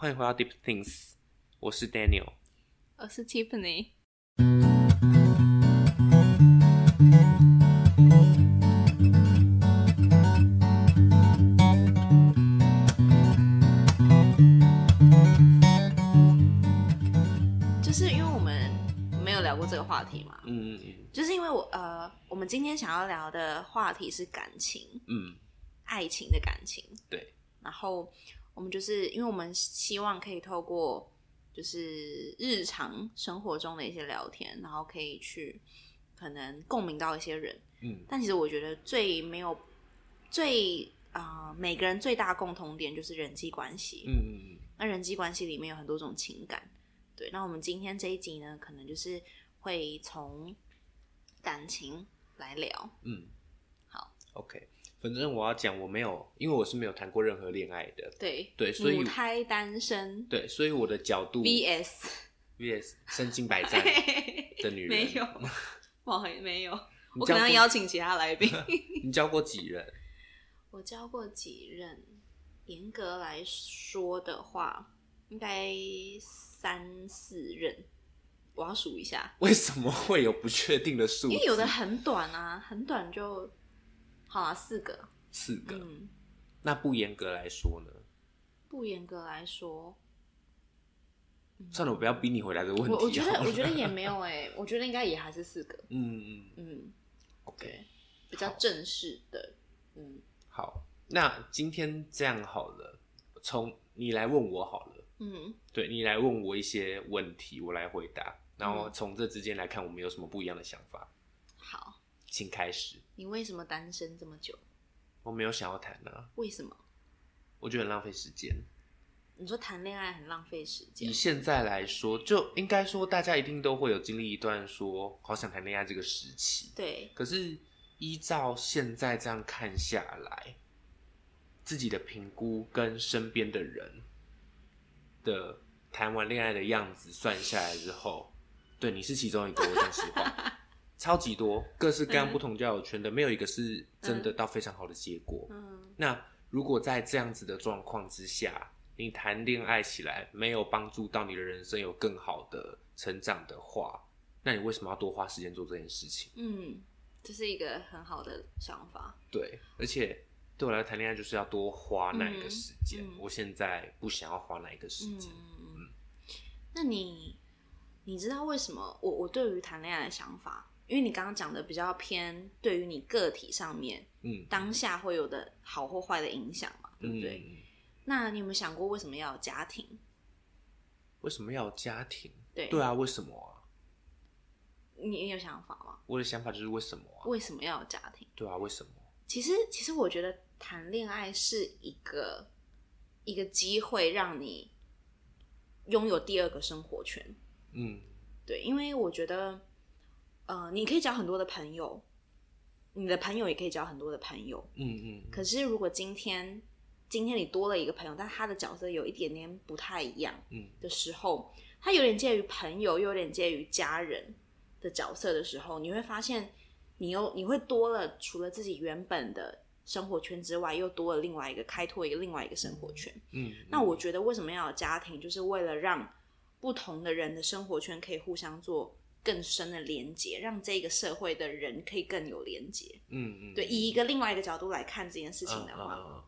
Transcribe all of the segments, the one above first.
欢迎回到 Deep Things，我是 Daniel。我是 Tiffany。就是因为我们没有聊过这个话题嘛，嗯嗯嗯就是因为我呃，我们今天想要聊的话题是感情，嗯嗯，爱情的感情。对，然后我们就是因为我们希望可以透过就是日常生活中的一些聊天，然后可以去可能共鸣到一些人。嗯但其实我觉得最没有最啊、呃每个人最大共同点就是人际关系。嗯嗯嗯那人际关系里面有很多种情感，对。那我们今天这一集呢，可能就是会从感情来聊。嗯。反正我要讲，我没有，因为我是没有谈过任何恋爱的，对，对，所以母胎单身对，所以我的角度 VS VS 身经百战的女人，没有，不没有。我可能要邀请其他来宾。你交过几任？我交过几任？严格来说的话，应该三四任。我要数一下，为什么会有不确定的数？因为有的很短啊，很短就好啊，四个。四个，嗯，那不严格来说呢？不严格来说，算了，我不要逼你回答这个问题我我觉得我觉得也没有哎、我觉得应该也还是四个。嗯嗯嗯，，OK，比较正式的。嗯好，那今天这样好了，从你来问我好了，嗯，对你来问我一些问题，我来回答，然嗯后从这之间来看，我们有什么不一样的想法，好。请开始。你为什么单身这么久？我没有想要谈啊，为什么？我觉得很浪费时间。你说谈恋爱很浪费时间以，现在来说，就应该说大家一定都会有经历一段说好想谈恋爱这个时期。对，可是依照现在这样看下来，自己的评估跟身边的人的谈完恋爱的样子算下来之后，对你是其中一个，我讲实话，超级多，各式各样不同交友圈的，没有一个是真的到非常好的结果。嗯那如果在这样子的状况之下，你谈恋爱起来没有帮助到你的人生有更好的成长的话，那你为什么要多花时间做这件事情？嗯，这是一个很好的想法。对，而且对我来说，谈恋爱就是要多花那一个时间。嗯嗯我现在不想要花那一个时嗯间。嗯嗯。那你你知道为什么我我对于谈恋爱的想法？因为你刚刚讲的比较偏对于你个体上面嗯，当下会有的好或坏的影响嘛，对不对？嗯那你有没有想过为什么要有家庭？为什么要有家庭？对对啊，为什么啊？你你有想法吗？我的想法就是为什么啊？为什么要有家庭？对啊，为什么？其实，其实我觉得谈恋爱是一个一个机会，让你拥有第二个生活圈。嗯对，因为我觉得，呃，你可以交很多的朋友，你的朋友也可以交很多的朋友。嗯嗯，可是，如果今天今天你多了一个朋友，但他的角色有一点点不太一样嗯的时候，他有点介于朋友，又有点介于家人的角色的时候，你会发现，你又你会多了除了自己原本的生活圈之外，又多了另外一个开拓一个另外一个生活圈。嗯，那我觉得为什么要有家庭，就是为了让不同的人的生活圈可以互相做更深的连接，让这个社会的人可以更有连接。嗯嗯，对，以一个另外一个角度来看这件事情的话，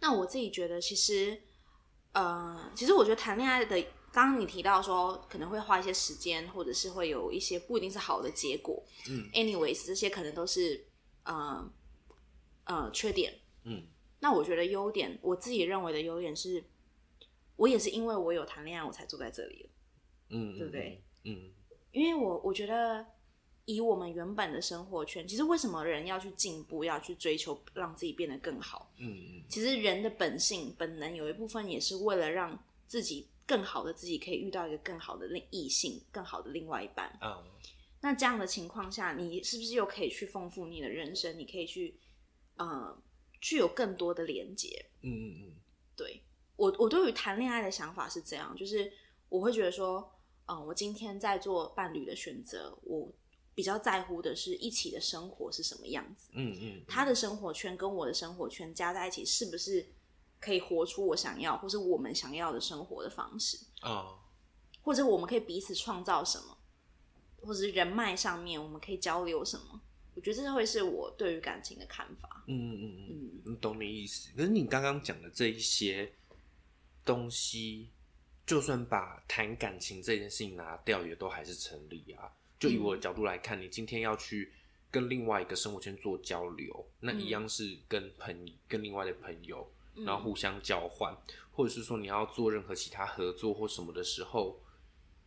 那我自己觉得，其实，呃，其实我觉得谈恋爱的，刚刚你提到说可能会花一些时间，或者是会有一些不一定是好的结果。嗯，anyways，这些可能都是呃呃缺点。嗯那我觉得优点，我自己认为的优点是，我也是因为我有谈恋爱，我才坐在这里的。嗯，对不对？嗯因为我我觉得，以我们原本的生活圈，其实为什么人要去进步，要去追求让自己变得更好？嗯嗯其实人的本性本能有一部分也是为了让自己更好的自己可以遇到一个更好的另异性、更好的另外一半。嗯那这样的情况下，你是不是又可以去丰富你的人生？你可以去呃，去有更多的连接。嗯嗯嗯对我，我对于谈恋爱的想法是这样，就是我会觉得说，嗯，我今天在做伴侣的选择，我比较在乎的是一起的生活是什么样子，嗯嗯，他的生活圈跟我的生活圈加在一起是不是可以活出我想要或是我们想要的生活的方式，哦，或者我们可以彼此创造什么，或者是人脉上面我们可以交流什么。我觉得这会是我对于感情的看法。嗯嗯嗯嗯，嗯，懂你意思。可是你刚刚讲的这一些东西，就算把谈感情这件事情拿掉，也都还是成立啊。就以我的角度来看，你今天要去跟另外一个生活圈做交流，那一样是跟朋跟另外的朋友，然后互相交换，或者是说你要做任何其他合作或什么的时候，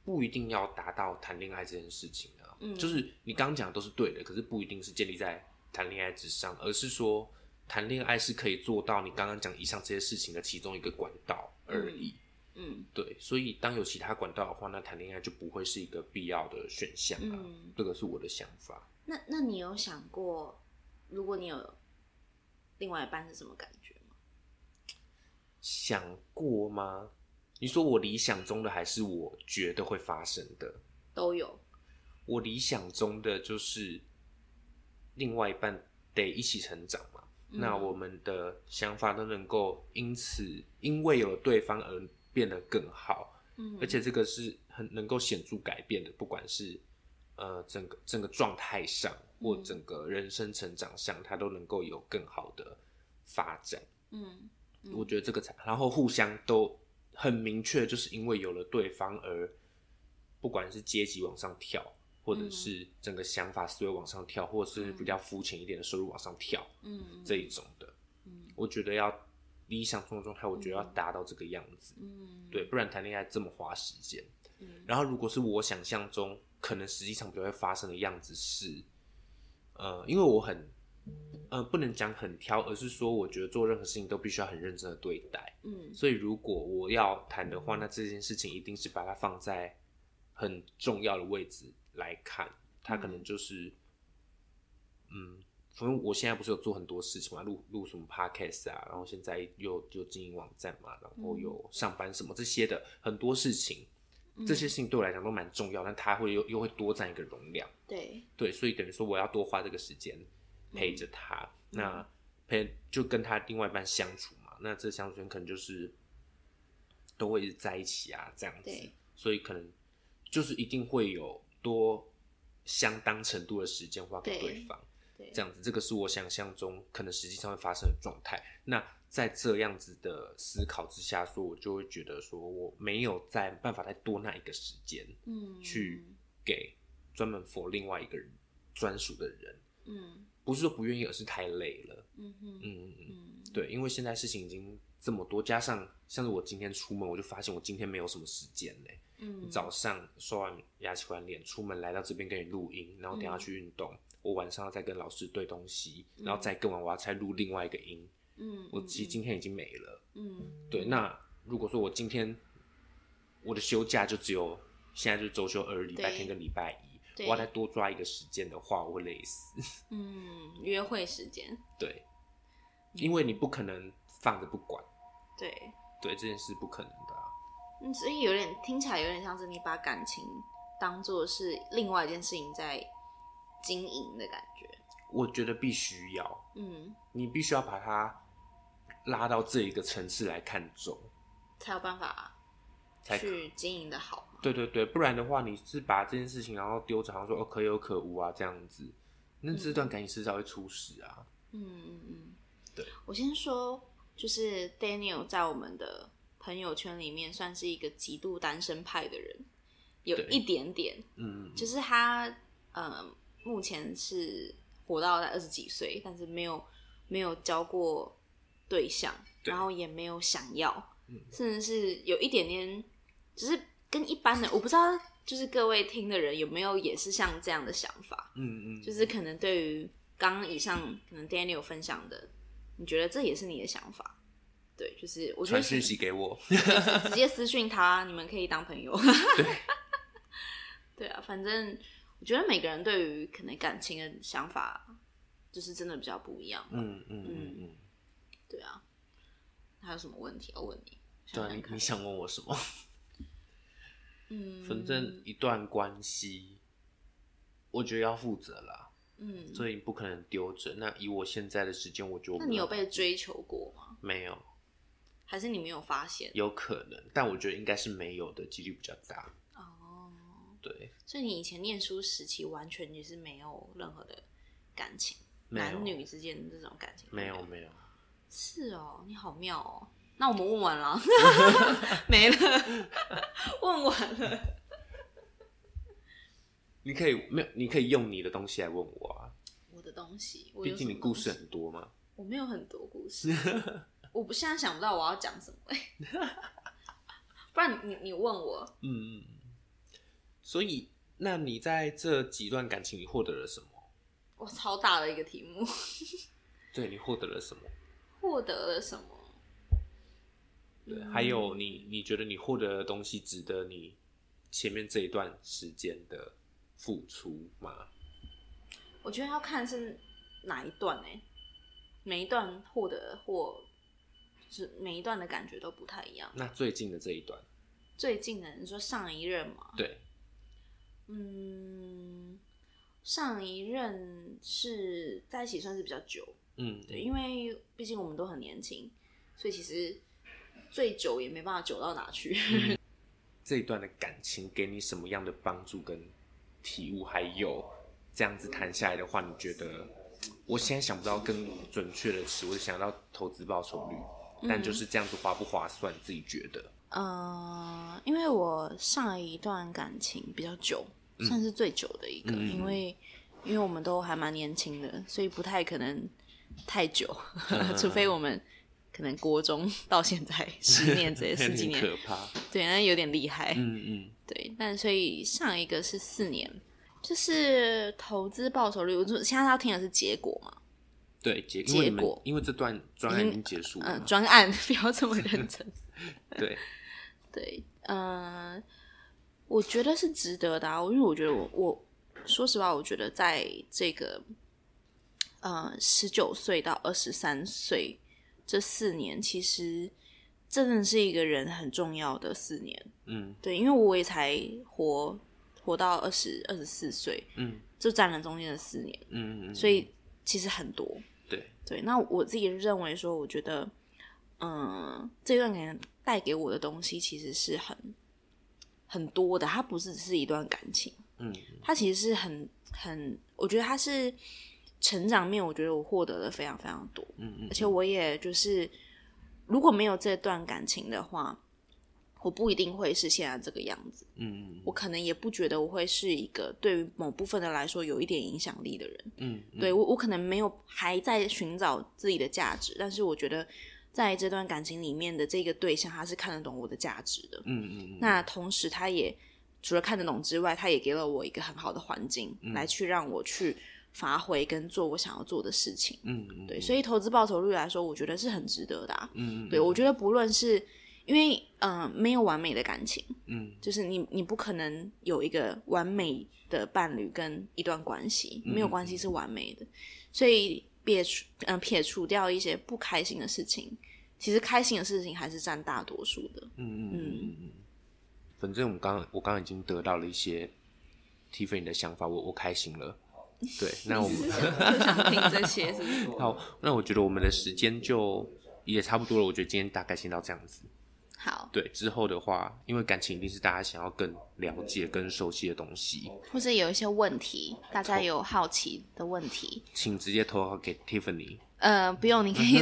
不一定要达到谈恋爱这件事情啊。嗯就是你刚刚讲的都是对的，可是不一定是建立在谈恋爱之上，而是说谈恋爱是可以做到你刚刚讲以上这些事情的其中一个管道而已。嗯对，所以当有其他管道的话，那谈恋爱就不会是一个必要的选项啊。嗯，这个是我的想法。那那你有想过，如果你有另外一半是什么感觉吗？想过吗？你说我理想中的，还是我觉得会发生的？都有。我理想中的就是另外一半得一起成长嘛，嗯那我们的想法都能够因此因为有了对方而变得更好，嗯，而且这个是很能够显著改变的，不管是呃整个整个状态上或嗯。整个人生成长上，它都能够有更好的发展。嗯嗯。我觉得这个才，然后互相都很明确，就是因为有了对方而，不管是阶级往上跳，或者是整个想法思维往上跳，或者是比较肤浅一点的收入往上跳，嗯。这一种的，嗯。我觉得要理想中的状态，我觉得要达到这个样子，嗯对，不然谈恋爱这么花时间。嗯然后如果是我想象中可能实际上比较会发生的样子是，呃，因为我很，呃，不能讲很挑，而是说我觉得做任何事情都必须要很认真的对待。嗯所以如果我要谈的话，那这件事情一定是把它放在很重要的位置来看，它可能就是，嗯，反正我现在不是有做很多事情嘛，录录什么 podcast 啊，然后现在又又经营网站嘛，然后有上班什么这些的很多事情，这些事情对我来讲都蛮重要，但他会又又会多占一个容量。对，对，所以等于说我要多花这个时间陪着他，那陪就跟他另外一半相处嘛，那这相处圈可能就是都会一直在一起啊，这样子，所以可能就是一定会有多相当程度的时间花给对对方，对，这样子，这个是我想象中可能实际上会发生的状态。那在这样子的思考之下，说我就会觉得说我没有再办法再多那一个时间，嗯去给专门 for 另外一个人专属的人，嗯不是说不愿意，而是太累了。嗯嗯嗯嗯对，因为现在事情已经这么多，加上像是我今天出门，我就发现我今天没有什么时间嘞。嗯。早上刷完牙、洗完脸，出门来到这边跟你录音，然后等下嗯去运动。我晚上要再跟老师对东西，然后再跟完我要再录另外一个音。嗯，我其实今天已经没了。嗯。对，那如果说我今天我的休假就只有现在就是周休二日，礼拜天跟礼拜一，我要再多抓一个时间的话，我会累死。嗯约会时间，对，因为你不可能放着不管，对，对这件事不可能。嗯，所以有点听起来有点像是你把感情当做是另外一件事情在经营的感觉，我觉得必须要，嗯，你必须要把它拉到这一个层次来看重，才有办法才去经营的好，对对对，不然的话，你是把这件事情然后丢着，好像说哦可有可无啊这样子，那这段感情迟早会出事啊。嗯嗯嗯，对，我先说，就是 Daniel 在我们的朋友圈里面算是一个极度单身派的人，有一点点，嗯，就是他呃目前是活到在二十几岁，但是没有没有交过对象，对然后也没有想要，嗯甚至是有一点点，只是跟一般的我不知道，就是各位听的人有没有也是像这样的想法，嗯嗯，就是可能对于刚刚以上可能 Daniel 分享的，你觉得这也是你的想法？对，就是我觉得传讯息给我。直接私讯他，你们可以当朋友。对，对啊，反正我觉得每个人对于可能感情的想法，就是真的比较不一样。嗯嗯嗯嗯，对啊，还有什么问题要问你？对你想问我什么？嗯，反正一段关系，我觉得要负责啦，嗯，所以你不可能丢着。那以我现在的时间，我就那你有被追求过吗？没有？还是你没有发现？有可能，但我觉得应该是没有的几率比较大。哦，对，所以你以前念书时期完全就是没有任何的感情，男女之间的这种感情都没有没有，是哦，你好妙哦。那我们问完了，没了，问完了。你可以没有，你可以用你的东西来问我啊，我的东西，我毕竟你故事很多嘛。我没有很多故事，我不现在想不到我要讲什么、不然你你你问我，嗯，嗯所以那你在这几段感情里获得了什么？我超大的一个题目，对你获得了什么？获得了什么？对，还有你你觉得你获得的东西值得你前面这一段时间的付出吗？我觉得要看是哪一段哎、每一段获得或是每一段的感觉都不太一样。那最近的这一段，最近的你说上一任嘛，对，嗯，上一任是在一起算是比较久，嗯，对，因为毕竟我们都很年轻，所以其实最久也没办法久到哪去。这一段的感情给你什么样的帮助跟体悟？还有这样子谈下来的话，你觉得？我现在想不到更准确的词，我就想到投资报酬率，但就是这样子划不划算？自己觉得？呃，因为我上一段感情比较久，算是最久的一个，嗯因为因为我们都还蛮年轻的，所以不太可能太久，嗯除非我们可能国中到现在 十年这些十几年，可怕。对，那有点厉害。嗯嗯，对，但所以上一个是四年，就是投资报酬率，我就现在要听的是结果嘛，对，结果因为这段专案已经结束了嗯、嘛，专案 不要这么认真。对，对，嗯、我觉得是值得的啊，因为我觉得我我说实话，我觉得在这个呃十九岁到二十三岁这四年，其实真的是一个人很重要的四年。嗯对，因为我也才活活到二十二十四岁，嗯就占了中间的四年，嗯嗯，所以其实很多。对，对，那我自己认为说，我觉得，嗯，这段感情带给我的东西其实是很很多的，它不是只是一段感情，嗯。它其实是很很，我觉得它是成长面，我觉得我获得了非常非常多，嗯嗯，而且我也就是如果没有这段感情的话，我不一定会是现在这个样子，嗯嗯我可能也不觉得我会是一个对于某部分的来说有一点影响力的人。嗯，嗯对我，我可能没有还在寻找自己的价值，但是我觉得在这段感情里面的这个对象，他是看得懂我的价值的。嗯嗯嗯，那同时，他也除了看得懂之外，他也给了我一个很好的环境，嗯来去让我去发挥跟做我想要做的事情。嗯嗯对，所以投资报酬率来说，我觉得是很值得的、啊。嗯嗯对，我觉得不论是因为嗯、呃没有完美的感情，嗯就是你你不可能有一个完美的伴侣跟一段关系，没有关系是完美的，所以撇除嗯、呃撇除掉一些不开心的事情，其实开心的事情还是占大多数的。嗯嗯嗯嗯，反正我们刚刚我刚刚已经得到了一些 Tiffany 的想法，我我开心了。对，那我们想听这些，是不是？好，那我觉得我们的时间就也差不多了。我觉得今天大概先到这样子。好，对，之后的话，因为感情一定是大家想要更了解、更熟悉的东西，或者有一些问题，大家有好奇的问题，请直接投稿给 Tiffany，呃，不用，你可以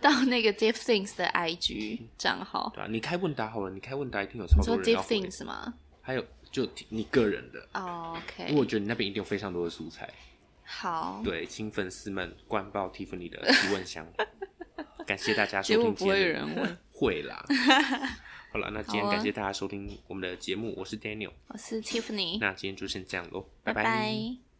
到到那个 Deep Things 的 IG 账号，对啊，你开问答好了，你开问答一定有超多人要 Deep 回。Things 吗？还有就你个人的，哦因为，OK，我觉得你那边一定有非常多的素材。好，对，请粉丝们灌爆 Tiffany 的提问箱。感谢大家收听结果不会有人问。会啦。好了，那今天感谢大家收听我们的节目，我是 Daniel，我是 Tiffany，那今天就先这样喽，拜。拜拜